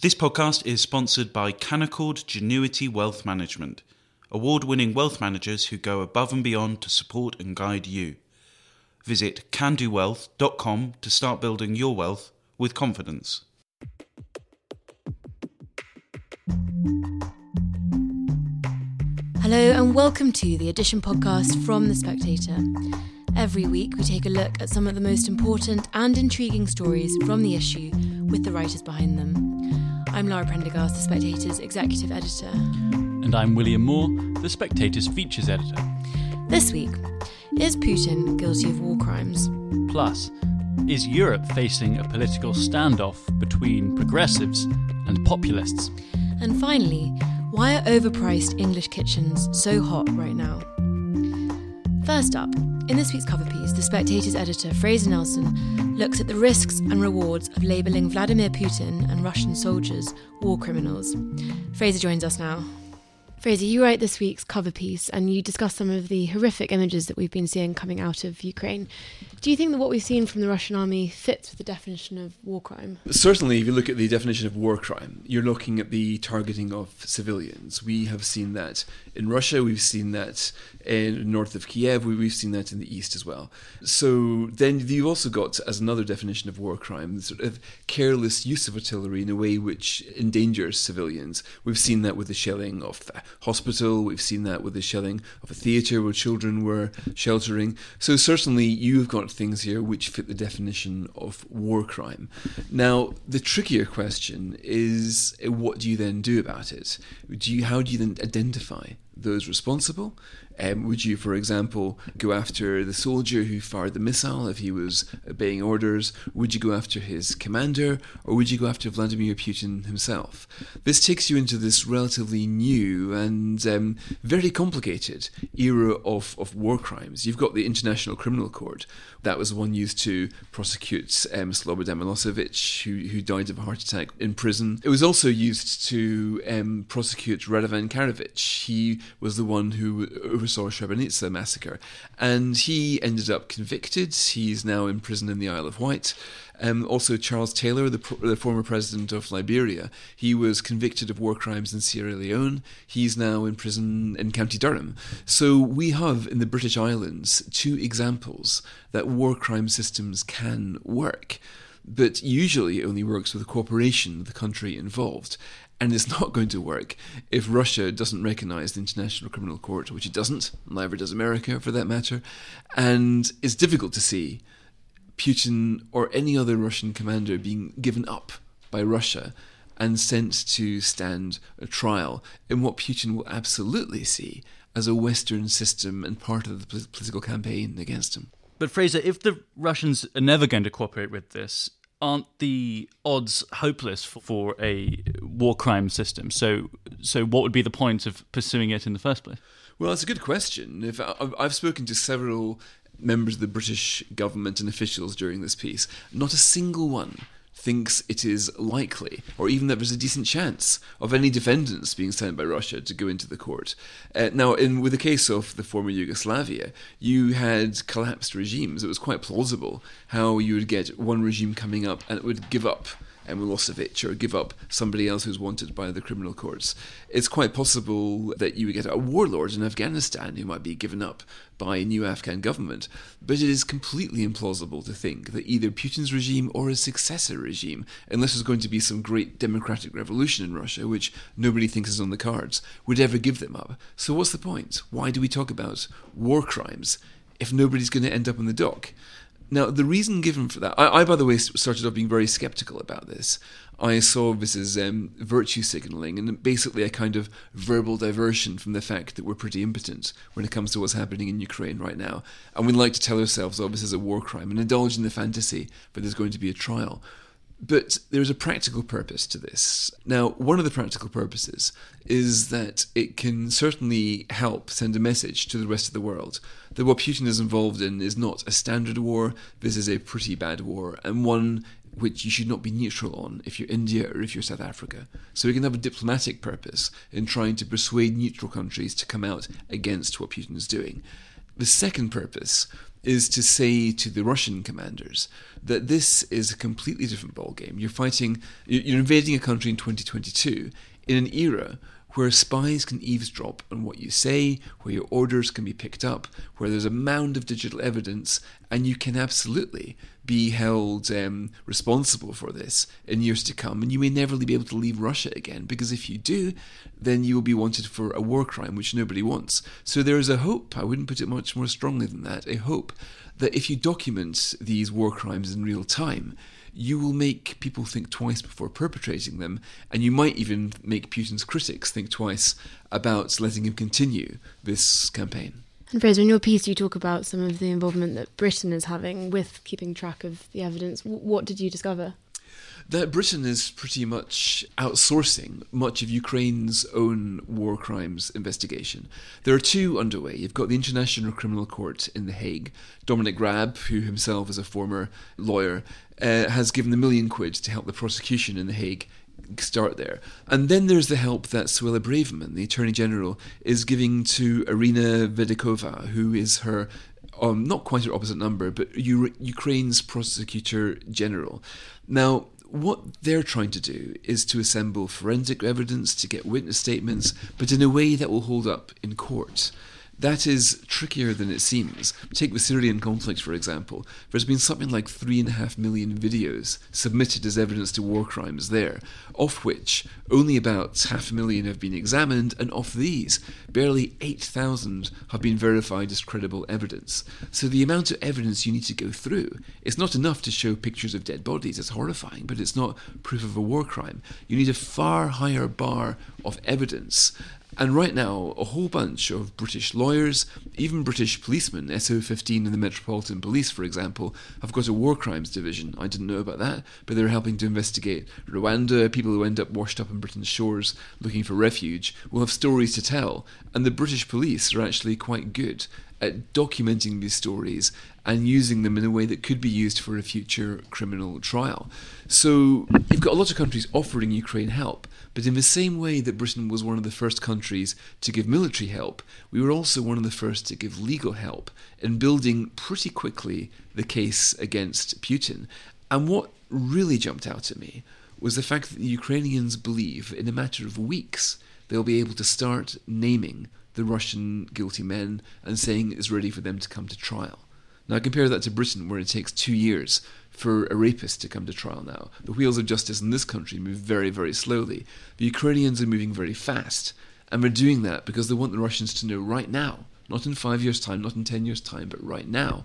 This podcast is sponsored by Canaccord Genuity Wealth Management, award winning wealth managers who go above and beyond to support and guide you. Visit candowealth.com to start building your wealth with confidence. Hello, and welcome to the Edition podcast from The Spectator. Every week, we take a look at some of the most important and intriguing stories from the issue with the writers behind them. I'm Laura Prendergast, The Spectator's executive editor. And I'm William Moore, The Spectator's features editor. This week, is Putin guilty of war crimes? Plus, is Europe facing a political standoff between progressives and populists? And finally, why are overpriced English kitchens so hot right now? First up, in this week's cover piece, The Spectator's editor Fraser Nelson looks at the risks and rewards of labelling Vladimir Putin and Russian soldiers war criminals. Fraser joins us now. Fraser, you write this week's cover piece and you discuss some of the horrific images that we've been seeing coming out of Ukraine. Do you think that what we've seen from the Russian army fits with the definition of war crime? Certainly, if you look at the definition of war crime, you're looking at the targeting of civilians. We have seen that in Russia, we've seen that in north of Kiev, we've seen that in the east as well. So then you've also got, as another definition of war crime, the sort of careless use of artillery in a way which endangers civilians. We've seen that with the shelling of a hospital, we've seen that with the shelling of a theatre where children were sheltering. So certainly you've got things here which fit the definition of war crime. Now, the trickier question is uh, what do you then do about it? Do you, how do you then identify those responsible? Um, would you, for example, go after the soldier who fired the missile if he was obeying orders? Would you go after his commander? Or would you go after Vladimir Putin himself? This takes you into this relatively new and um, very complicated era of, of war crimes. You've got the International Criminal Court. That was one used to prosecute um, Slobodan Milosevic, who, who died of a heart attack in prison. It was also used to um, prosecute Radovan Karadzic. He was the one who oversaw Srebrenica massacre, and he ended up convicted. He's now in prison in the Isle of Wight. Um, also, Charles Taylor, the, the, former president of Liberia, he was convicted of war crimes in Sierra Leone. He's now in prison in County Durham. So we have in the British Islands two examples that war crime systems can work. But usually it only works with the cooperation of the country involved. And it's not going to work if Russia doesn't recognize the International Criminal Court, which it doesn't, neither does America for that matter. And it's difficult to see Putin or any other Russian commander being given up by Russia and sent to stand a trial in what Putin will absolutely see as a Western system and part of the political campaign against him. But Fraser, if the Russians are never going to cooperate with this, aren't the odds hopeless for, a war crime system? So, so what would be the point of pursuing it in the first place? Well, that's a good question. If I've spoken to several members of the British government and officials during this piece, not a single one thinks it is likely, or even that there's a decent chance of any defendants being sent by Russia to go into the court. Uh, now, in with the case of the former Yugoslavia, you had collapsed regimes. It was quite plausible how you would get one regime coming up and it would give up Milosevic or give up somebody else who's wanted by the criminal courts. It's quite possible that you would get a warlord in Afghanistan who might be given up by a new Afghan government. But it is completely implausible to think that either Putin's regime or a successor regime, unless there's going to be some great democratic revolution in Russia, which nobody thinks is on the cards, would ever give them up. So what's the point? Why do we talk about war crimes if nobody's going to end up in the dock? Now, the reason given for that, I, I, by the way, started off being very skeptical about this. I saw this as um, virtue signaling and basically a kind of verbal diversion from the fact that we're pretty impotent when it comes to what's happening in Ukraine right now. And we like to tell ourselves, oh, this is a war crime, and indulge in the fantasy that there's going to be a trial. But there's a practical purpose to this. Now, one of the practical purposes is that it can certainly help send a message to the rest of the world that what Putin is involved in is not a standard war, this is a pretty bad war, and one which you should not be neutral on if you're India or if you're South Africa. So we can have a diplomatic purpose in trying to persuade neutral countries to come out against what Putin is doing. The second purpose is to say to the Russian commanders that this is a completely different ballgame. You're fighting, you're invading a country in 2022 in an era where spies can eavesdrop on what you say, where your orders can be picked up, where there's a mound of digital evidence, and you can absolutely be held um, responsible for this in years to come. And you may never be able to leave Russia again, because if you do, then you will be wanted for a war crime, which nobody wants. So there is a hope, I wouldn't put it much more strongly than that, a hope that if you document these war crimes in real time, you will make people think twice before perpetrating them, and you might even make Putin's critics think twice about letting him continue this campaign. And Fraser, in your piece, you talk about some of the involvement that Britain is having with keeping track of the evidence. What did you discover? That Britain is pretty much outsourcing much of Ukraine's own war crimes investigation. There are two underway. You've got the International Criminal Court in The Hague. Dominic Raab, who himself is a former lawyer, uh, has given a million quid to help the prosecution in The Hague start there. And then there's the help that Suella Braverman, the Attorney General, is giving to Irina Venediktova, who is her um, not quite her opposite number, but U- Ukraine's prosecutor general. Now, what they're trying to do is to assemble forensic evidence to get witness statements, but in a way that will hold up in court. That is trickier than it seems. Take the Syrian conflict, for example. There's been something like three and a half million videos submitted as evidence to war crimes there, of which only about half a million have been examined, and of these, barely 8,000 have been verified as credible evidence. So the amount of evidence you need to go through is not enough to show pictures of dead bodies. It's horrifying, but it's not proof of a war crime. You need a far higher bar of evidence and right now, a whole bunch of British lawyers, even British policemen, SO15 in the Metropolitan Police, for example, have got a war crimes division. I didn't know about that, but they're helping to investigate Rwanda, people who end up washed up on Britain's shores looking for refuge, will have stories to tell. And the British police are actually quite good at documenting these stories and using them in a way that could be used for a future criminal trial. So you've got a lot of countries offering Ukraine help. But in the same way that Britain was one of the first countries to give military help, we were also one of the first to give legal help in building pretty quickly the case against Putin. And what really jumped out at me was the fact that the Ukrainians believe in a matter of weeks they'll be able to start naming the Russian guilty men and saying it's ready for them to come to trial. Now compare that to Britain, where it takes two years for a rapist to come to trial now. The wheels of justice in this country move very, very slowly. The Ukrainians are moving very fast, and they're doing that because they want the Russians to know right now, not in five years' time, not in ten years' time, but right now,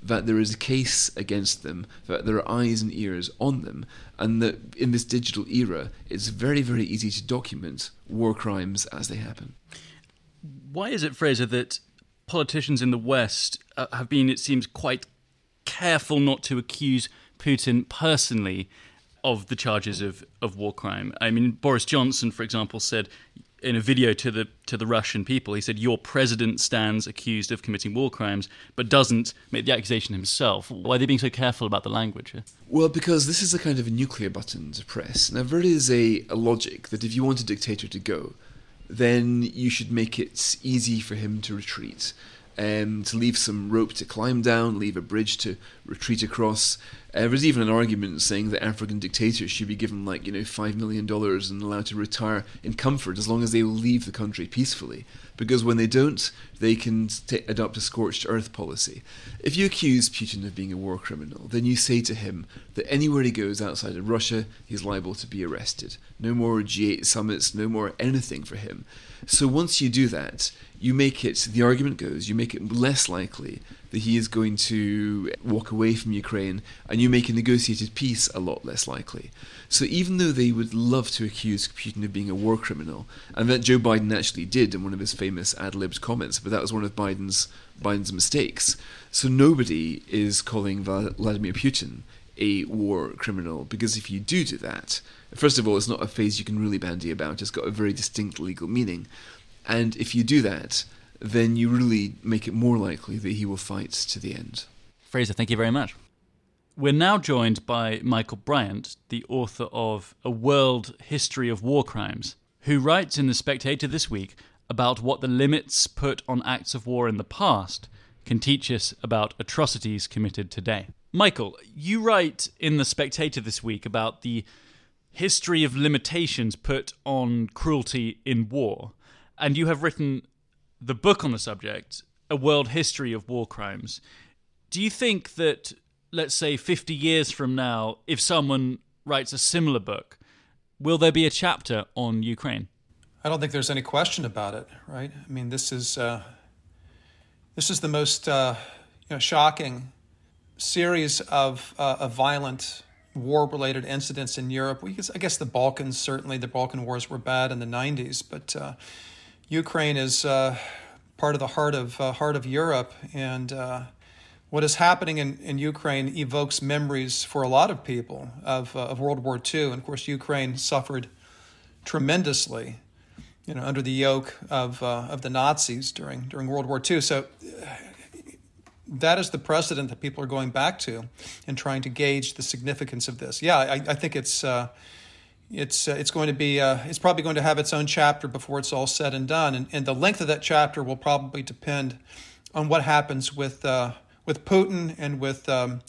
that there is a case against them, that there are eyes and ears on them, and that in this digital era, it's very, very easy to document war crimes as they happen. Why is it, Fraser, that politicians in the West uh, have been, it seems, quite careful not to accuse Putin personally of the charges of, of war crime. I mean, Boris Johnson, for example, said in a video to the to the Russian people, he said, "Your president stands accused of committing war crimes, but doesn't make the accusation himself." Why are they being so careful about the language? Well, because this is a kind of a nuclear button to press. Now, there is a, a logic that if you want a dictator to go, then you should make it easy for him to retreat um, to leave some rope to climb down, leave a bridge to retreat across. Uh, there's even an argument saying that African dictators should be given, like, you know, $5 million and allowed to retire in comfort as long as they leave the country peacefully. Because when they don't, they can t- adopt a scorched earth policy. If you accuse Putin of being a war criminal, then you say to him that anywhere he goes outside of Russia, he's liable to be arrested. No more G8 summits, no more anything for him. So once you do that, you make it, the argument goes, you make it less likely that he is going to walk away from Ukraine, and you make a negotiated peace a lot less likely. So even though they would love to accuse Putin of being a war criminal, and that Joe Biden actually did in one of his famous ad-libbed comments, but that was one of Biden's Biden's mistakes. So nobody is calling Vladimir Putin a war criminal because if you do do that, first of all, it's not a phrase you can really bandy about. It's got a very distinct legal meaning. And if you do that, then you really make it more likely that he will fight to the end. Fraser, thank you very much. We're now joined by Michael Bryant, the author of A World History of War Crimes, who writes in The Spectator this week about what the limits put on acts of war in the past can teach us about atrocities committed today. Michael, you write in The Spectator this week about the history of limitations put on cruelty in war, and you have written the book on the subject, A World History of War Crimes. Do you think that, let's say, 50 years from now, if someone writes a similar book, will there be a chapter on Ukraine? I don't think there's any question about it, right? I mean, this is uh, this is the most uh, you know, shocking series of, uh, of violent war-related incidents in Europe. We, I guess the Balkans certainly the Balkan wars were bad in the 90s, but uh, Ukraine is uh, part of the heart of uh, heart of Europe, and what is happening in, in Ukraine evokes memories for a lot of people of, of World War II. And of course, Ukraine suffered tremendously you know, under the yoke of uh, of the Nazis during during World War II. So that is the precedent that people are going back to and trying to gauge the significance of this. Yeah, I, I think it's uh, it's uh, it's going to be uh, it's probably going to have its own chapter before it's all said and done, and, and the length of that chapter will probably depend on what happens with uh, with Putin and with um,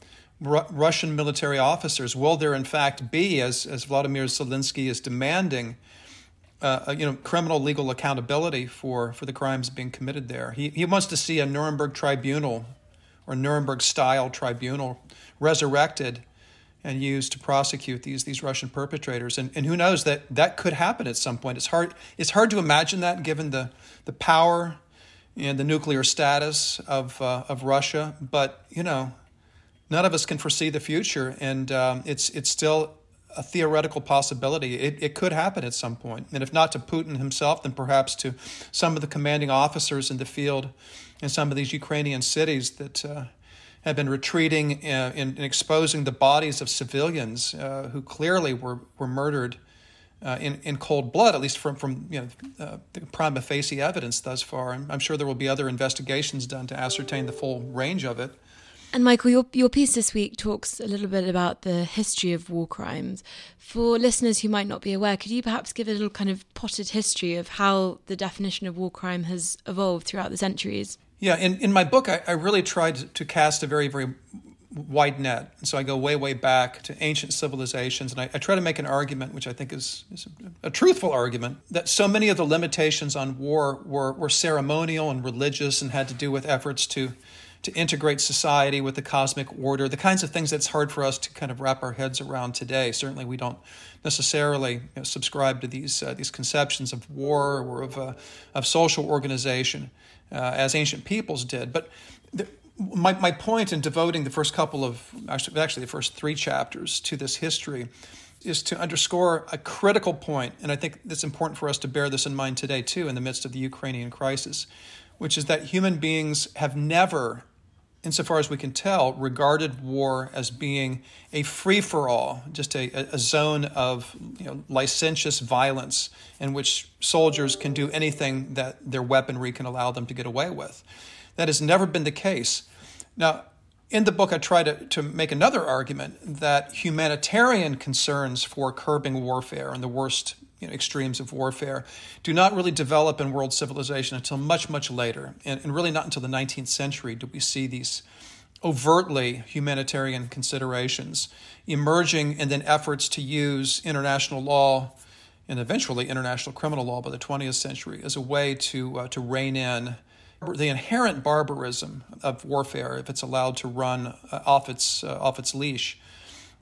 Russian military officers. Will there in fact be, as as Vladimir Zelensky is demanding? uh, you know, criminal legal accountability for, for the crimes being committed there. He, he wants to see a Nuremberg tribunal or Nuremberg style tribunal resurrected and used to prosecute these these Russian perpetrators. And, and who knows that that could happen at some point. It's hard it's hard to imagine that given the the power and the nuclear status of uh, of Russia. But you know, none of us can foresee the future, and um, it's it's still a theoretical possibility. It, it could happen at some point. And if not to Putin himself, then perhaps to some of the commanding officers in the field in some of these Ukrainian cities that uh, have been retreating uh, and, exposing the bodies of civilians uh, who clearly were, were murdered. Uh, in, in cold blood, at least from, from you know, uh, the prima facie evidence thus far. I'm, I'm sure there will be other investigations done to ascertain the full range of it. And Michael, your, your piece this week talks a little bit about the history of war crimes. For listeners who might not be aware, could you perhaps give a little kind of potted history of how the definition of war crime has evolved throughout the centuries? Yeah, in, in my book, I, I really tried to cast a very, very wide net. So I go way, way back to ancient civilizations, and I, I try to make an argument, which I think is, is a, truthful argument, that so many of the limitations on war were, were ceremonial and religious and had to do with efforts to to integrate society with the cosmic order, the kinds of things that's hard for us to kind of wrap our heads around today. Certainly, we don't necessarily you know, subscribe to these uh, these conceptions of war or of uh, of social organization Uh, as ancient peoples did. But the, my my point in devoting the first couple of actually actually the first three chapters to this history is to underscore a critical point, and I think it's important for us to bear this in mind today too, in the midst of the Ukrainian crisis, which is that human beings have never insofar as we can tell, regarded war as being a free for all, just a, a zone of you know, licentious violence in which soldiers can do anything that their weaponry can allow them to get away with. That has never been the case. Now, in the book, I try to, to make another argument that humanitarian concerns for curbing warfare and the worst you know, extremes of warfare do not really develop in world civilization until much, much later. And, and really not until the 19th century do we see these overtly humanitarian considerations emerging and then efforts to use international law and eventually international criminal law by the 20th century as a way to, uh, to rein in the inherent barbarism of warfare if it's allowed to run uh, off, its, uh, off its leash.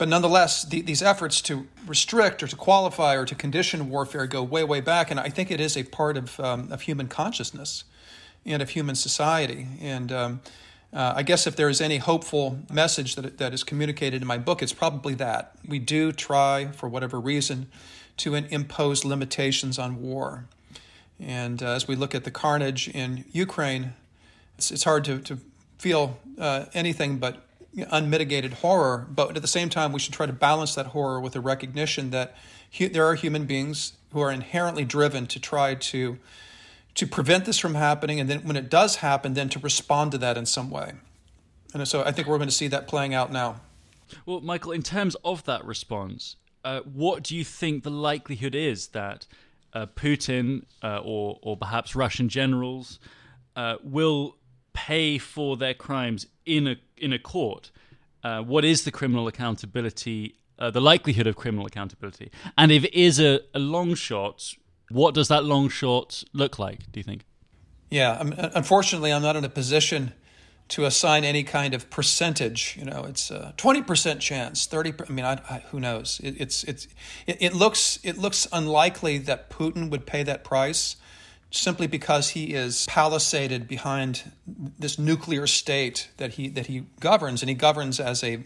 But nonetheless, the, these efforts to restrict or to qualify or to condition warfare go way, way back. And I think it is a part of, um, of human consciousness and of human society. And um, uh, I guess if there is any hopeful message that, that is communicated in my book, it's probably that. We do try, for whatever reason, to impose limitations on war. And uh, as we look at the carnage in Ukraine, it's, it's hard to, to feel uh, anything but unmitigated horror, but at the same time, we should try to balance that horror with a recognition that there are human beings who are inherently driven to try to to prevent this from happening, and then when it does happen, then to respond to that in some way. And so, I think we're going to see that playing out now. Well, Michael, in terms of that response, uh, what do you think the likelihood is that uh, Putin uh, or or perhaps Russian generals uh, will pay for their crimes in a in a court, uh, what is the criminal accountability, uh, the likelihood of criminal accountability, and if it is a, a long shot, what does that long shot look like? Do you think? Yeah, I'm, unfortunately, I'm not in a position to assign any kind of percentage. You know, it's a twenty percent chance, thirty. I mean, I, I, who knows? It, it's it's it, it, looks it looks unlikely that Putin would pay that price, simply because he is palisaded behind this nuclear state that he that he governs, and he governs as a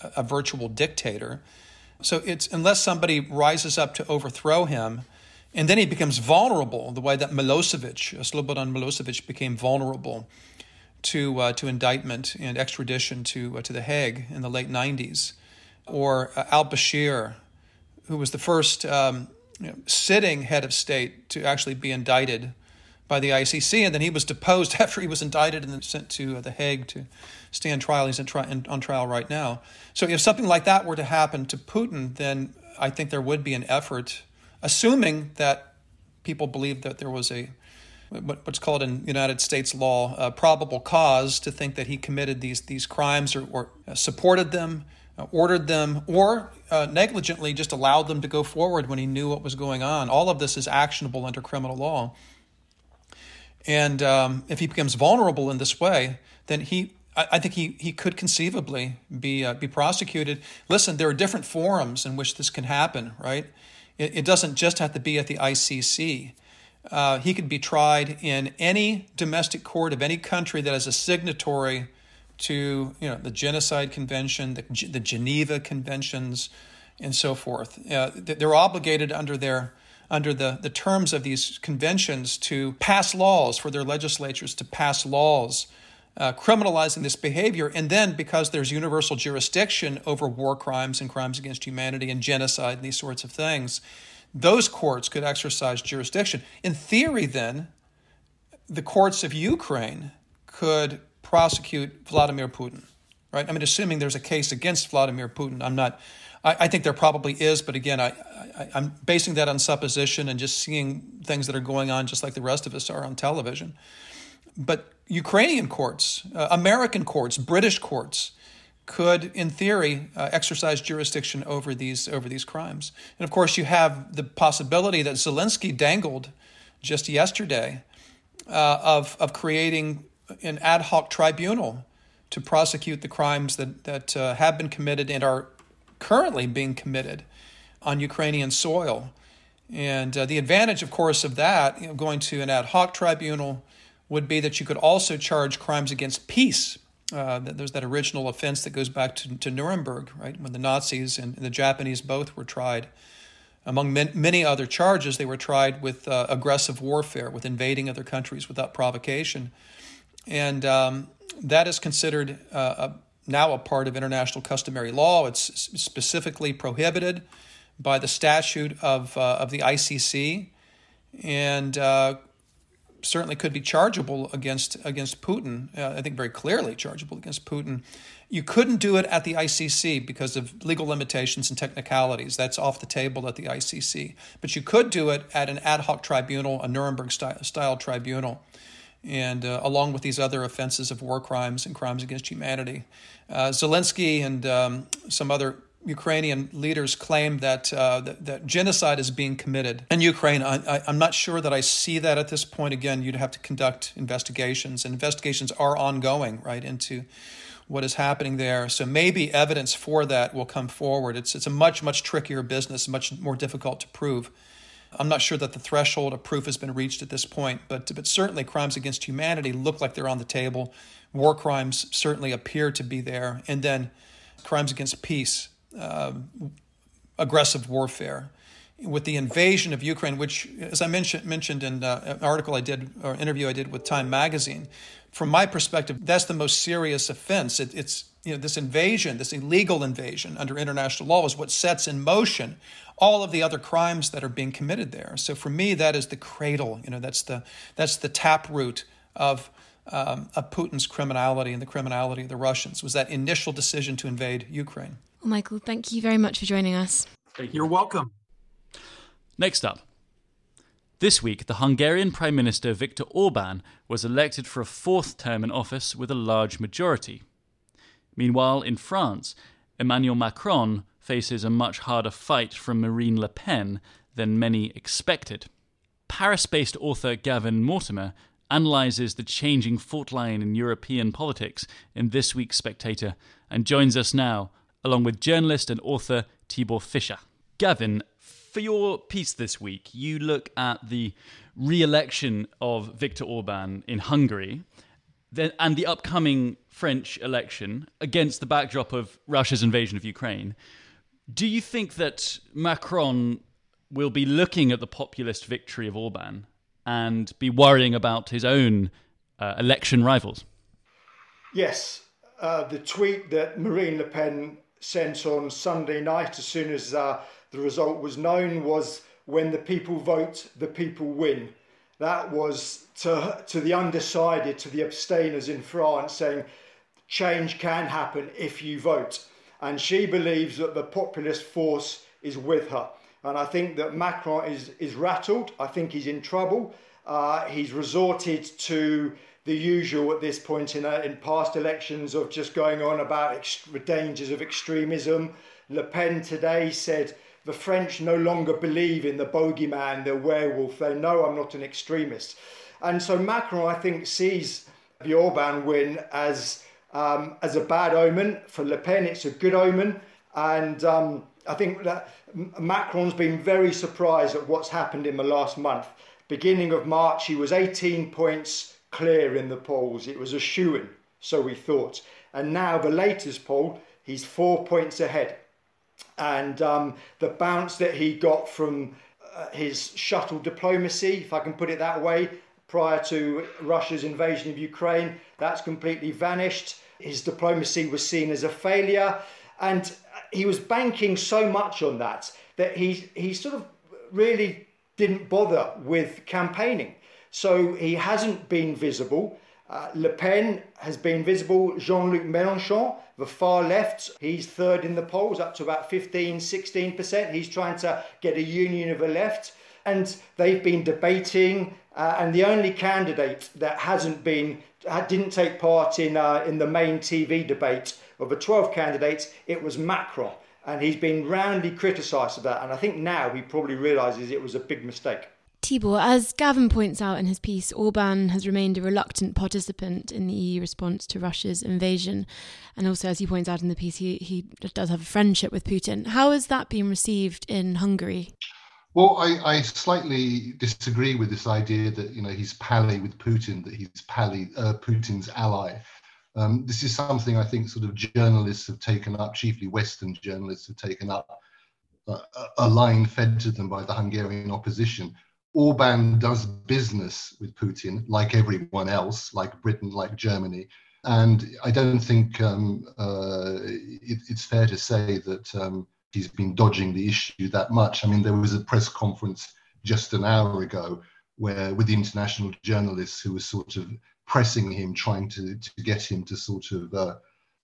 a virtual dictator. So it's unless somebody rises up to overthrow him. And then he becomes vulnerable, the way that Milosevic, Slobodan Milosevic, became vulnerable to uh, to indictment and extradition to uh, to the Hague in the late 90s, or uh, Al Bashir, who was the first um, you know, sitting head of state to actually be indicted by the ICC, and then he was deposed after he was indicted and then sent to uh, the Hague to stand trial. He's tri- on trial right now. So if something like that were to happen to Putin, then I think there would be an effort, assuming that people believe that there was a what's called in United States law probable cause to think that he committed these these crimes or, or uh, supported them, ordered them, or uh, negligently just allowed them to go forward when he knew what was going on. All of this is actionable under criminal law. And um, if he becomes vulnerable in this way, then he I, I think he, he could conceivably be uh, be prosecuted. Listen, there are different forums in which this can happen, right? It, it doesn't just have to be at the ICC. Uh, he could be tried in any domestic court of any country that is a signatory to you know the Genocide Convention, the, the Geneva Conventions, and so forth. Uh, they're obligated under their under the, the terms of these conventions to pass laws for their legislatures to pass laws uh, criminalizing this behavior. And then, because there's universal jurisdiction over war crimes and crimes against humanity and genocide and these sorts of things, those courts could exercise jurisdiction. In theory, then, the courts of Ukraine could prosecute Vladimir Putin, right? I mean, assuming there's a case against Vladimir Putin. I'm not, I, I think there probably is, but again, I, I, I'm basing that on supposition and just seeing things that are going on just like the rest of us are on television. But Ukrainian courts, uh, American courts, British courts, could, in theory, uh, exercise jurisdiction over these over these crimes. And of course, you have the possibility that Zelensky dangled just yesterday uh, of of creating an ad hoc tribunal to prosecute the crimes that that uh, have been committed and are currently being committed on Ukrainian soil. And uh, the advantage, of course, of that, you know, going to an ad hoc tribunal, would be that you could also charge crimes against peace uh, there's that original offense that goes back to, to Nuremberg, right? When the Nazis and, and the Japanese both were tried. Among many other charges, they were tried with uh, aggressive warfare, with invading other countries without provocation. And um, that is considered uh, a, now a part of international customary law. It's specifically prohibited by the statute of, uh, of the ICC. And uh, certainly could be chargeable against against Putin. Uh, I think very clearly chargeable against Putin. You couldn't do it at the ICC because of legal limitations and technicalities. That's off the table at the ICC. But you could do it at an ad hoc tribunal, a Nuremberg style, style tribunal, and uh, along with these other offenses of war crimes and crimes against humanity. Uh, Zelensky and um, some other Ukrainian leaders claim that, uh, that, that genocide is being committed in Ukraine. I, am not sure that I see that at this point. Again, you'd have to conduct investigations, and investigations are ongoing, right, into what is happening there. So maybe evidence for that will come forward. It's it's a much much trickier business, much more difficult to prove. I'm not sure that the threshold of proof has been reached at this point, but but certainly crimes against humanity look like they're on the table. War crimes certainly appear to be there, and then crimes against peace uh, aggressive warfare. With the invasion of Ukraine, which, as I mentioned, mentioned in uh, an article I did or interview I did with Time Magazine, from my perspective, that's the most serious offense. It, it's you know this invasion, this illegal invasion under international law, is what sets in motion all of the other crimes that are being committed there. So for me, that is the cradle. You know, that's the that's the taproot of um, of Putin's criminality and the criminality of the Russians. Was that initial decision to invade Ukraine? Well, Michael, thank you very much for joining us. You're welcome. Next up, This week, the Hungarian Prime Minister Viktor Orban was elected for a fourth term in office with a large majority. Meanwhile, in France, Emmanuel Macron faces a much harder fight from Marine Le Pen than many expected. Paris based author Gavin Mortimer analyses the changing fault line in European politics in this week's Spectator and joins us now, along with journalist and author Tibor Fischer. Gavin, for your piece this week, you look at the re election of Viktor Orban in Hungary and the upcoming French election against the backdrop of Russia's invasion of Ukraine. Do you think that Macron will be looking at the populist victory of Orban and be worrying about his own uh, election rivals? Yes. Uh, the tweet that Marine Le Pen sent on Sunday night, as soon as uh, the result was known, was when the people vote, the people win. That was to, to the undecided, to the abstainers in France, saying change can happen if you vote. And she believes that the populist force is with her. And I think that Macron is, is rattled. I think he's in trouble. Uh, he's resorted to the usual at this point in, uh, in past elections of just going on about the dangers of extremism. Le Pen today said the French no longer believe in the bogeyman, the werewolf. They know I'm not an extremist. And so Macron, I think, sees the Orban win as, um, as a bad omen. For Le Pen, it's a good omen. And um, I think that Macron's been very surprised at what's happened in the last month. Beginning of March, he was 18 points clear in the polls. It was a shoe in, so we thought. And now, the latest poll, he's four points ahead. And um, the bounce that he got from uh, his shuttle diplomacy, if I can put it that way, prior to Russia's invasion of Ukraine, that's completely vanished. His diplomacy was seen as a failure. And he was banking so much on that that he he sort of really didn't bother with campaigning. So he hasn't been visible. Uh, Le Pen has been visible. Jean Luc Mélenchon, the far left, he's third in the polls, up to about 15, 16%. He's trying to get a union of the left. And they've been debating. Uh, and the only candidate that hasn't been, didn't take part in, uh, in the main TV debate of the 12 candidates, it was Macron. And he's been roundly criticised for that. And I think now he probably realises it was a big mistake. Tibor, as Gavin points out in his piece, Orban has remained a reluctant participant in the EU response to Russia's invasion. And also, as he points out in the piece, he, he does have a friendship with Putin. How has that been received in Hungary? Well, I, I, slightly disagree with this idea that you know he's pally with Putin, that he's pally uh, Putin's ally. Um, this is something I think sort of journalists have taken up, chiefly Western journalists have taken up, uh, a line fed to them by the Hungarian opposition. Orban does business with Putin, like everyone else, like Britain, like Germany. And I don't think um, uh, it, it's fair to say that um, he's been dodging the issue that much. I mean, there was a press conference just an hour ago where, with the international journalists who were sort of pressing him, trying to, to get him to sort of uh,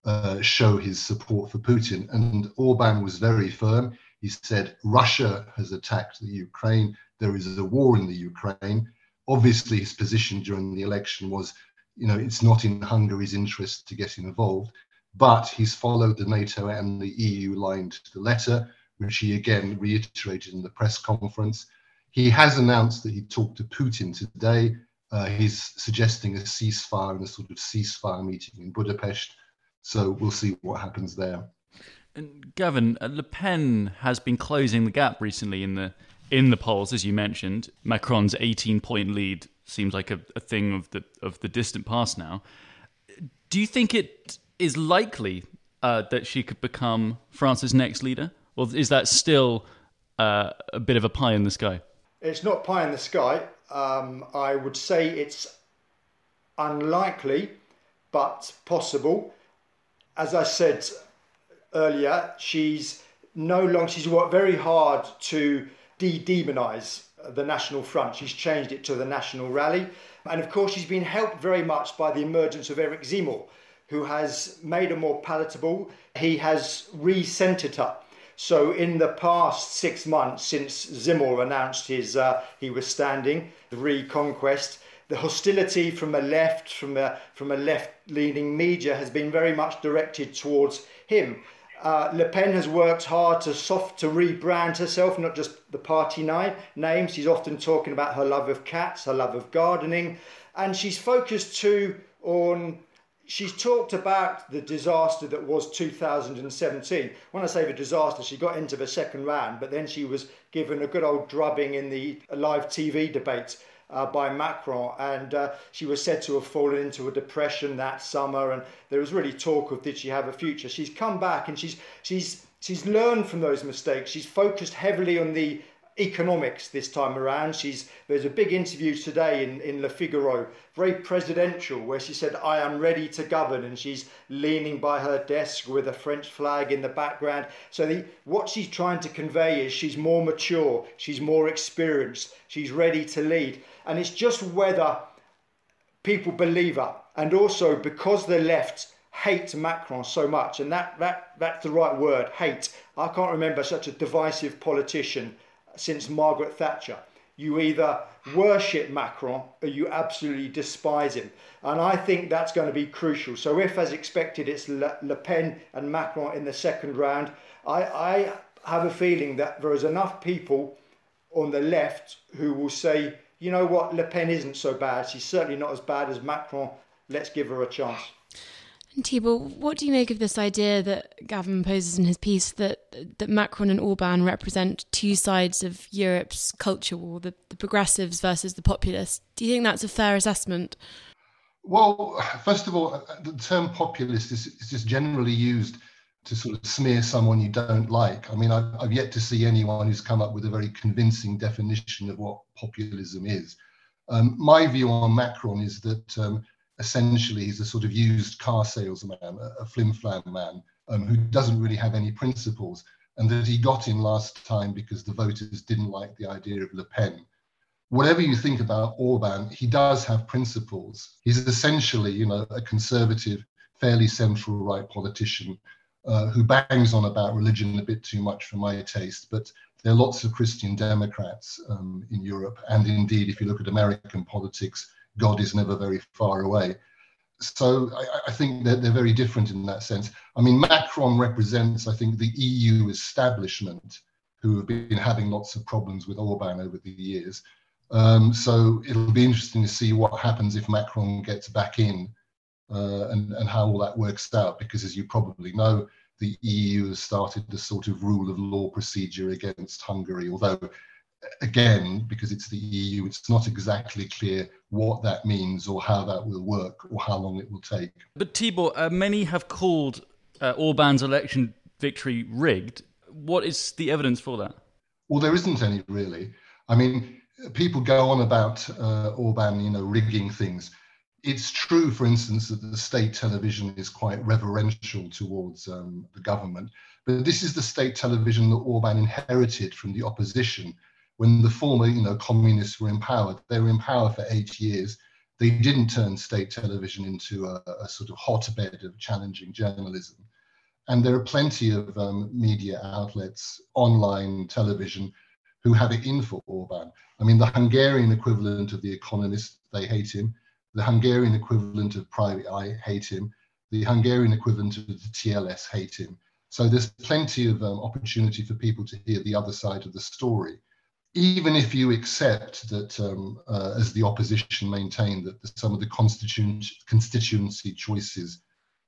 uh, show his support for Putin. And Orban was very firm. He said, Russia has attacked the Ukraine. There is a war in the Ukraine. Obviously, his position during the election was, you know, it's not in Hungary's interest to get involved. But he's followed the NATO and the EU line to the letter, which he again reiterated in the press conference. He has announced that he talked to Putin today uh, he's suggesting a ceasefire and a sort of ceasefire meeting in Budapest. So we'll see what happens there. And Gavin, uh, Le Pen has been closing the gap recently in the in the polls, as you mentioned. Macron's 18 point lead seems like a, a thing of the of the distant past now. Do you think it is likely uh, that she could become France's next leader, or is that still uh, a bit of a pie in the sky? It's not pie in the sky. Um, I would say it's unlikely, but possible. As I said earlier, she's no longer, she's worked very hard to de demonize the National Front. She's changed it to the National Rally. And of course, she's been helped very much by the emergence of Eric Zemmour, who has made her more palatable. He has re centered her. So, in the past six months since Zemmour announced his uh, he was standing the reconquest, the hostility from a left, from a from a left-leaning media, has been very much directed towards him. Uh, Le Pen has worked hard to soft to rebrand herself, not just the party name. name. She's often talking about her love of cats, her love of gardening, and she's focused too on she's talked about the disaster that was 2017. When I say the disaster, she got into the second round, but then she was given a good old drubbing in the live TV debate uh, by Macron, and uh, she was said to have fallen into a depression that summer. And there was really talk of did she have a future? She's come back and she's she's she's learned from those mistakes. She's focused heavily on the economics this time around. She's there's a big interview today in, in Le Figaro, very presidential, where she said, I am ready to govern, and she's leaning by her desk with a French flag in the background. So the what she's trying to convey is she's more mature, she's more experienced, she's ready to lead. And it's just whether people believe her. And also because the left hate Macron so much, and that, that that's the right word, hate. I can't remember such a divisive politician since Margaret Thatcher. You either worship Macron or you absolutely despise him. And I think that's going to be crucial. So, if as expected it's Le, Le Pen and Macron in the second round, I, I have a feeling that there is enough people on the left who will say, you know what, Le Pen isn't so bad. She's certainly not as bad as Macron. Let's give her a chance. Tibor, what do you make of this idea that Gavin poses in his piece that that Macron and Orban represent two sides of Europe's culture war, the, the progressives versus the populists? Do you think that's a fair assessment? Well, first of all, the term populist is, is just generally used to sort of smear someone you don't like. I mean, I've, I've, yet to see anyone who's come up with a very convincing definition of what populism is. Um, my view on Macron is that um, essentially he's a sort of used car salesman, a, a flim flam man um, who doesn't really have any principles, and that he got in last time because the voters didn't like the idea of Le Pen. Whatever you think about Orban, he does have principles. He's essentially, you know, a conservative, fairly central right politician uh, who bangs on about religion a bit too much for my taste, but there are lots of Christian Democrats um, in Europe, and indeed, if you look at American politics, God is never very far away. So I, I think that they're very different in that sense. I mean, Macron represents, I think, the EU establishment who have been having lots of problems with Orban over the years. Um, so it'll be interesting to see what happens if Macron gets back in uh, and, and how all that works out, because as you probably know, the EU has started the sort of rule of law procedure against Hungary, although again, because it's the EU, it's not exactly clear what that means or how that will work or how long it will take. But Tibor, uh, many have called uh, Orban's election victory rigged. What is the evidence for that? Well, there isn't any really. I mean, people go on about uh, Orban, you know, rigging things. It's true, for instance, that the state television is quite reverential towards um, the government, but this is the state television that Orban inherited from the opposition when the former, you know, communists were in power. They were in power for eight years. They didn't turn state television into a, a sort of hotbed of challenging journalism. And there are plenty of um, media outlets, online television, who have it in for Orban. I mean, the Hungarian equivalent of The Economist, they hate him. The Hungarian equivalent of Private Eye hate him. The Hungarian equivalent of the TLS hate him. So there's plenty of um, opportunity for people to hear the other side of the story even if you accept that, um, uh, as the opposition maintained, that some of the constituency choices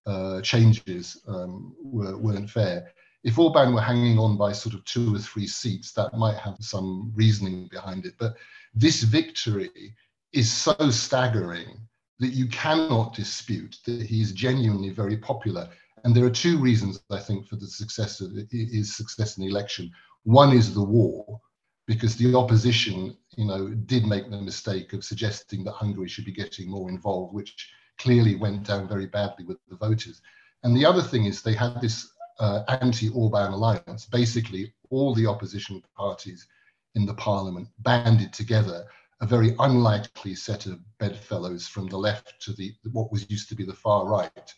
uh, changes um, were, weren't fair, if Orban were hanging on by sort of two or three seats, that might have some reasoning behind it. But this victory is so staggering that you cannot dispute that he's genuinely very popular. And there are two reasons, I think, for the success of his success in the election. One is the war, because the opposition, you know, did make the mistake of suggesting that Hungary should be getting more involved, which clearly went down very badly with the voters. And the other thing is they had this uh, anti-Orban alliance. Basically, all the opposition parties in the parliament banded together a very unlikely set of bedfellows from the left to the what was used to be the far right.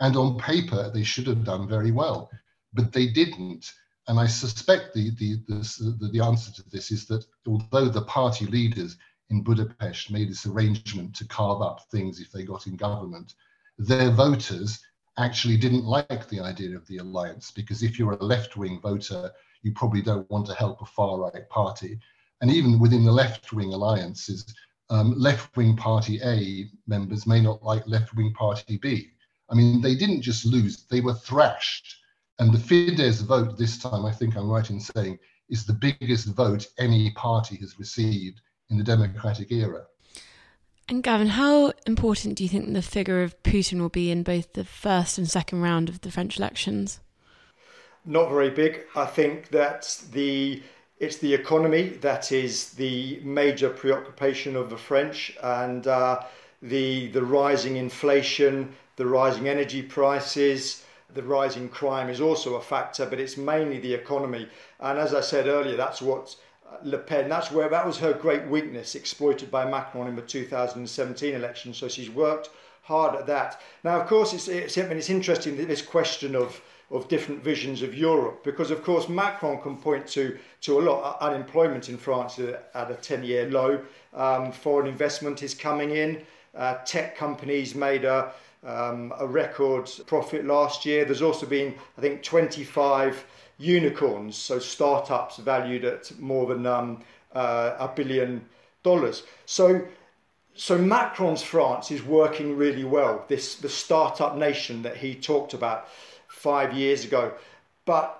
And on paper, they should have done very well, but they didn't. And I suspect the, the, the, the, answer to this is that although the party leaders in Budapest made this arrangement to carve up things if they got in government, their voters actually didn't like the idea of the alliance because if you're a left wing voter, you probably don't want to help a far right party. And even within the left wing alliances, um, left wing party A members may not like left wing party B. I mean, they didn't just lose, they were thrashed. And the Fidesz vote this time, I think I'm right in saying, is the biggest vote any party has received in the democratic era. And Gavin, how important do you think the figure of Putin will be in both the first and second round of the French elections? Not very big. I think that the it's the economy that is the major preoccupation of the French, and uh, the the rising inflation, the rising energy prices, the rising crime is also a factor, but it's mainly the economy. And as I said earlier, that's what Le Pen, that's where that was her great weakness, exploited by Macron in the 2017 election. So she's worked hard at that. Now, of course, it's, it's, it's interesting that this question of of different visions of Europe because of course Macron can point to to a lot unemployment in France at a 10 year low um, foreign investment is coming in uh, tech companies made a um, a record profit last year there's also been I think 25 unicorns, so startups valued at more than um, uh, a billion dollars. So, so Macron's France is working really well. This the startup nation that he talked about five years ago, but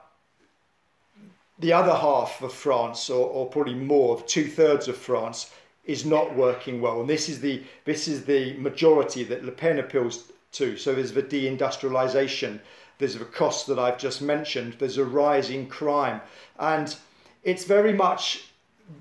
the other half of France, or, or probably more, two thirds of France, is not working well, and this is the this is the majority that Le Pen appeals to. So there's the deindustrialization there's the costs that I've just mentioned, there's a rise in crime. And it's very much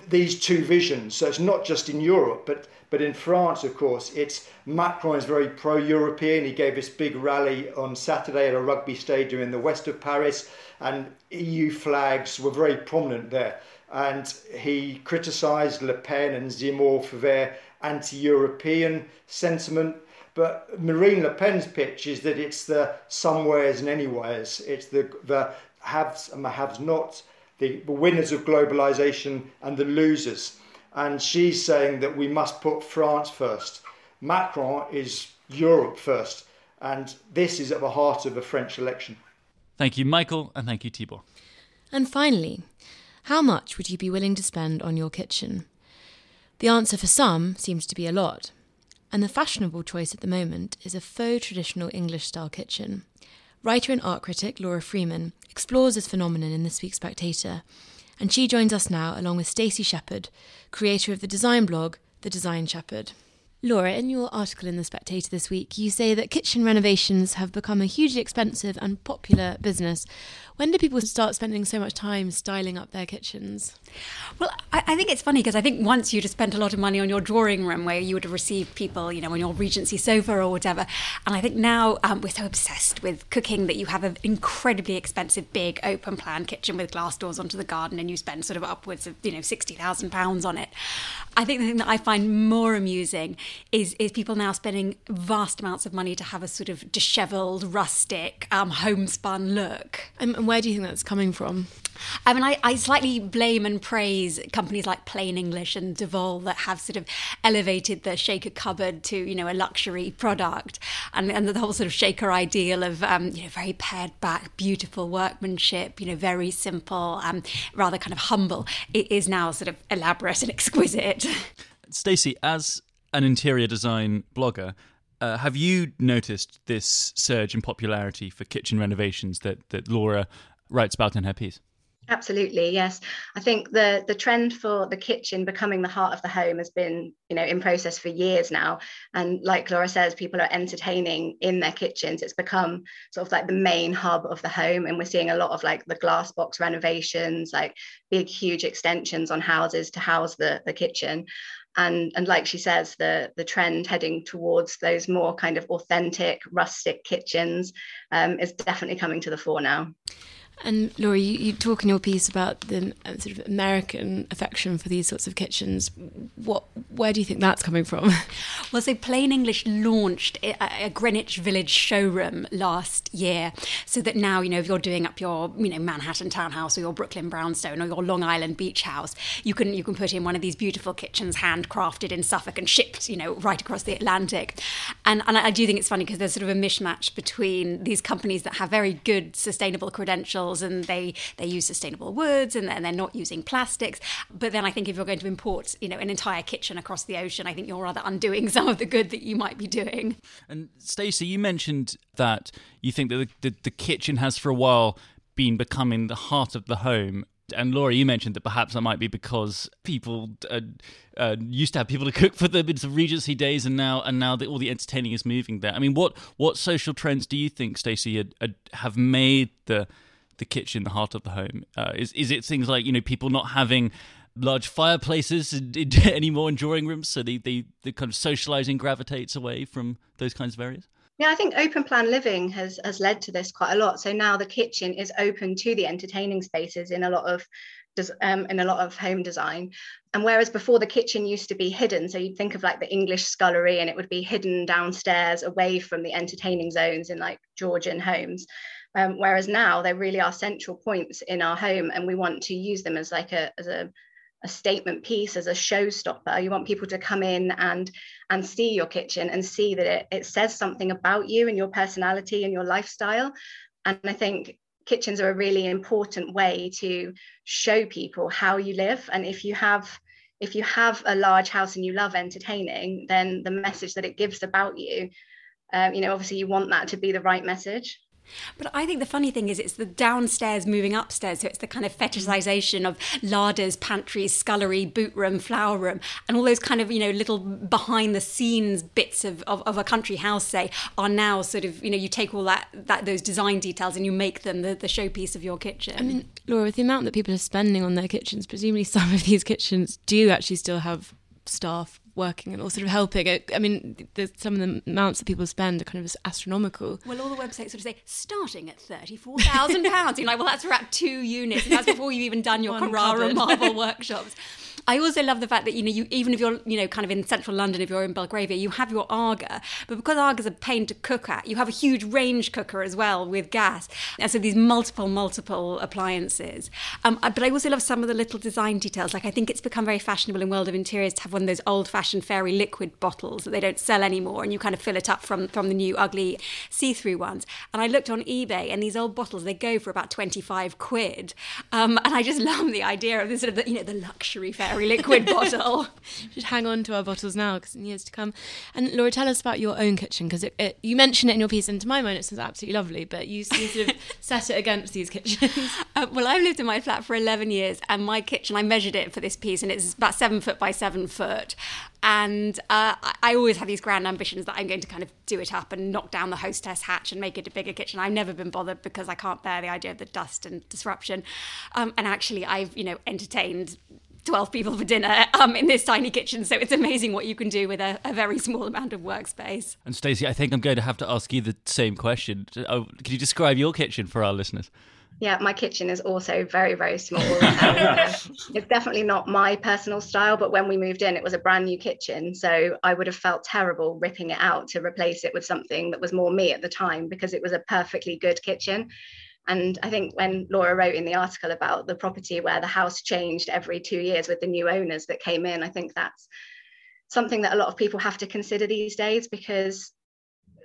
these two visions. So it's not just in Europe, but but in France, of course, it's Macron is very pro-European. He gave this big rally on Saturday at a rugby stadium in the west of Paris, and EU flags were very prominent there. And he criticised Le Pen and Zemmour for their anti-European sentiment. But Marine Le Pen's pitch is that it's the somewheres and anywheres. It's the, the haves and the haves not, the, the winners of globalization and the losers. And she's saying that we must put France first. Macron is Europe first. And this is at the heart of the French election. Thank you, Michael, and thank you, Tibor. And finally, how much would you be willing to spend on your kitchen? The answer for some seems to be a lot and the fashionable choice at the moment is a faux traditional English style kitchen. Writer and art critic Laura Freeman explores this phenomenon in this week's Spectator, and she joins us now along with Stacey Shepherd, creator of the design blog The Design Shepherd. Laura, in your article in The Spectator this week, you say that kitchen renovations have become a hugely expensive and popular business. When do people start spending so much time styling up their kitchens? Well, I, I think it's funny because I think once you'd have spent a lot of money on your drawing room where you would have received people, you know, on your Regency sofa or whatever. And I think now um, we're so obsessed with cooking that you have an incredibly expensive, big, open plan kitchen with glass doors onto the garden and you spend sort of upwards of, you know, £60,000 on it. I think the thing that I find more amusing is is people now spending vast amounts of money to have a sort of dishevelled, rustic, um, homespun look. And, and where do you think that's coming from? I mean, I, I, slightly blame and praise companies like Plain English and Devol that have sort of elevated the shaker cupboard to, you know, a luxury product. And, and the whole sort of shaker ideal of, um, you know, very pared back, beautiful workmanship, you know, very simple, um, rather kind of humble, it is now sort of elaborate and exquisite. Stacey, as an interior design blogger, uh, have you noticed this surge in popularity for kitchen renovations that, that Laura writes about in her piece? Absolutely, yes. I think the the trend for the kitchen becoming the heart of the home has been, you know, in process for years now. And like Laura says, people are entertaining in their kitchens. It's become sort of like the main hub of the home. And we're seeing a lot of like the glass box renovations, like big, huge extensions on houses to house the, the kitchen and and like she says the the trend heading towards those more kind of authentic rustic kitchens um, is definitely coming to the fore now And Laura, you, you, talk in your piece about the uh, sort of American affection for these sorts of kitchens. What, where do you think that's coming from? Well, so Plain English launched a, a Greenwich Village showroom last year, so that now you know if you're doing up your you know Manhattan townhouse or your Brooklyn brownstone or your Long Island beach house, you can you can put in one of these beautiful kitchens handcrafted in Suffolk and shipped you know right across the Atlantic. And and I do think it's funny because there's sort of a mishmatch between these companies that have very good sustainable credentials and they they use sustainable woods and, they're not using plastics. But then I think if you're going to import, you know, an entire kitchen across the ocean, I think you're rather undoing some of the good that you might be doing. And Stacey, you mentioned that you think that the, the, the kitchen has for a while been becoming the heart of the home and Laura, you mentioned that perhaps that might be because people uh, uh, used to have people to cook for them in some Regency days, and now and now the, all the entertaining is moving there. I mean, what what social trends do you think, Stacey, have made the the kitchen the heart of the home? Uh, is is it things like you know people not having large fireplaces anymore in drawing rooms, so the, the the kind of socializing gravitates away from those kinds of areas? Yeah, I think open plan living has has led to this quite a lot. So now the kitchen is open to the entertaining spaces in a lot of um, in a lot of home design. And whereas before the kitchen used to be hidden, so you'd think of like the English scullery and it would be hidden downstairs away from the entertaining zones in like Georgian homes. Um, whereas now they really are central points in our home, and we want to use them as like a as a, a statement piece, as a showstopper. You want people to come in and and see your kitchen and see that it, it says something about you and your personality and your lifestyle. And I think kitchens are a really important way to show people how you live. And if you have if you have a large house and you love entertaining, then the message that it gives about you, um, you know, obviously you want that to be the right message. But I think the funny thing is, it's the downstairs moving upstairs. So it's the kind of mm. fetishization of larders, pantries, scullery, boot room, flower room, and all those kind of, you know, little behind the scenes bits of, of, of, a country house, say, are now sort of, you know, you take all that, that those design details and you make them the, the showpiece of your kitchen. I mean, Laura, with the amount that people are spending on their kitchens, presumably some of these kitchens do actually still have staff working and all sort of helping. I, I mean, the, some of the amounts that people spend are kind of astronomical. Well, all the websites sort of say starting at thirty-four thousand pounds. You're like, well, that's for two units, and that's before you've even done your Carrara marble workshops. I also love the fact that you know you even if you're you know kind of in central London, if you're in Belgravia, you have your Aga, but because Aga's a pain to cook at, you have a huge range cooker as well with gas, and so these multiple multiple appliances. Um, but I also love some of the little design details. Like I think it's become very fashionable in World of Interiors to have one of those old-fashioned fairy liquid bottles that they don't sell anymore, and you kind of fill it up from from the new ugly see-through ones. And I looked on eBay, and these old bottles they go for about twenty-five quid, um, and I just love the idea of the sort of the, you know the luxury fairy liquid bottle. Should hang on to our bottles now because in years to come. And Laura, tell us about your own kitchen because you mentioned it in your piece, and to my mind, it sounds absolutely lovely. But you, you sort of set it against these kitchens. Uh, well, I've lived in my flat for eleven years, and my kitchen I measured it for this piece, and it's about seven foot by seven foot. And uh, I always have these grand ambitions that I'm going to kind of do it up and knock down the hostess hatch and make it a bigger kitchen. I've never been bothered because I can't bear the idea of the dust and disruption. Um, and actually, I've you know entertained 12 people for dinner um, in this tiny kitchen. So it's amazing what you can do with a, a very small amount of workspace. And Stacey, I think I'm going to have to ask you the same question. Oh, can you describe your kitchen for our listeners? Yeah, my kitchen is also very, very small. uh, it's definitely not my personal style, but when we moved in, it was a brand new kitchen. So I would have felt terrible ripping it out to replace it with something that was more me at the time because it was a perfectly good kitchen. And I think when Laura wrote in the article about the property where the house changed every two years with the new owners that came in, I think that's something that a lot of people have to consider these days because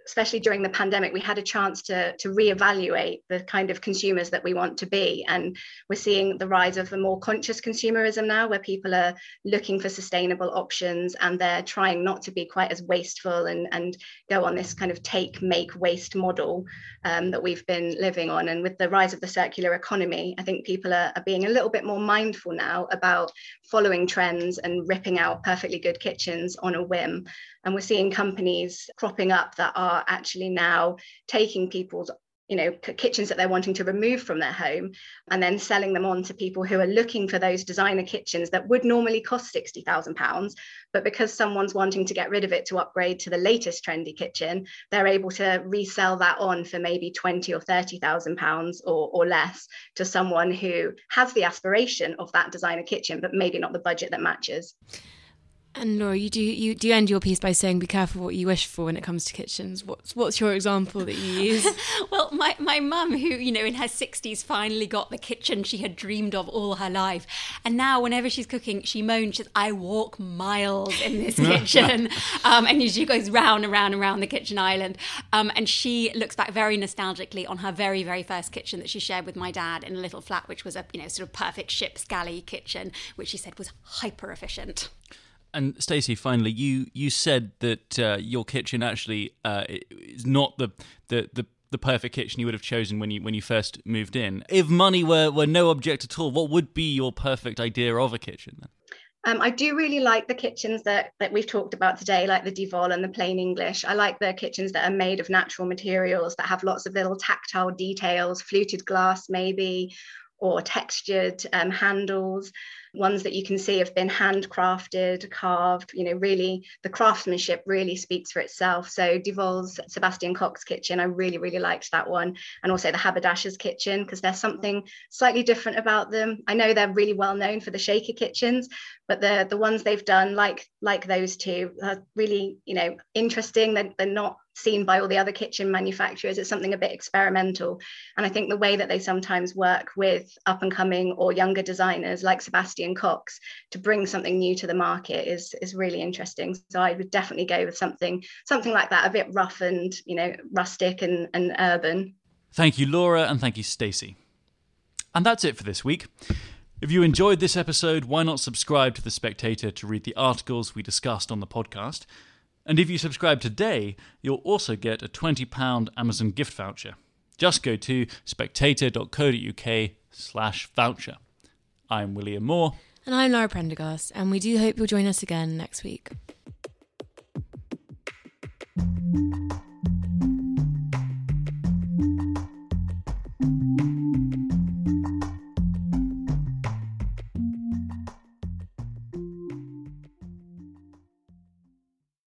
especially during the pandemic, we had a chance to, to reevaluate the kind of consumers that we want to be. And we're seeing the rise of the more conscious consumerism now, where people are looking for sustainable options and they're trying not to be quite as wasteful and, and go on this kind of take, make, waste model um, that we've been living on. And with the rise of the circular economy, I think people are, are being a little bit more mindful now about following trends and ripping out perfectly good kitchens on a whim. And we're seeing companies cropping up that are actually now taking people's you know kitchens that they're wanting to remove from their home and then selling them on to people who are looking for those designer kitchens that would normally cost 60,000 pounds but because someone's wanting to get rid of it to upgrade to the latest trendy kitchen they're able to resell that on for maybe 20 or 30,000 pounds or, or less to someone who has the aspiration of that designer kitchen but maybe not the budget that matches and Laura, you do you do you end your piece by saying be careful what you wish for when it comes to kitchens. What's what's your example that you use? well, my my mum, who you know in her sixties finally got the kitchen she had dreamed of all her life, and now whenever she's cooking, she moans, says, "I walk miles in this kitchen," um, and she goes round and round and round the kitchen island, um, and she looks back very nostalgically on her very very first kitchen that she shared with my dad in a little flat, which was a you know sort of perfect ship's galley kitchen, which she said was hyper efficient. And Stacey, finally, you you said that uh, your kitchen actually uh, is not the, the the the perfect kitchen you would have chosen when you when you first moved in. If money were were no object at all, what would be your perfect idea of a kitchen then? Um, I do really like the kitchens that, that we've talked about today, like the Devol and the Plain English. I like the kitchens that are made of natural materials that have lots of little tactile details, fluted glass maybe, or textured um, handles ones that you can see have been handcrafted, carved, you know, really the craftsmanship really speaks for itself. So Devol's Sebastian Cox's kitchen, I really, really liked that one. And also the Haberdasher's kitchen, because there's something slightly different about them. I know they're really well known for the shaker kitchens, but the the ones they've done, like like those two, are really, you know, interesting. They're, they're not seen by all the other kitchen manufacturers. It's something a bit experimental. And I think the way that they sometimes work with up and coming or younger designers like Sebastian Cox to bring something new to the market is, is really interesting. So I would definitely go with something something like that, a bit rough and you know rustic and, and urban. Thank you, Laura, and thank you, Stacey. And that's it for this week. If you enjoyed this episode, why not subscribe to The Spectator to read the articles we discussed on the podcast? And if you subscribe today, you'll also get a £20 Amazon gift voucher. Just go to spectator.co.uk slash voucher. I'm William Moore. And I'm Lara Prendergast, and we do hope you'll join us again next week.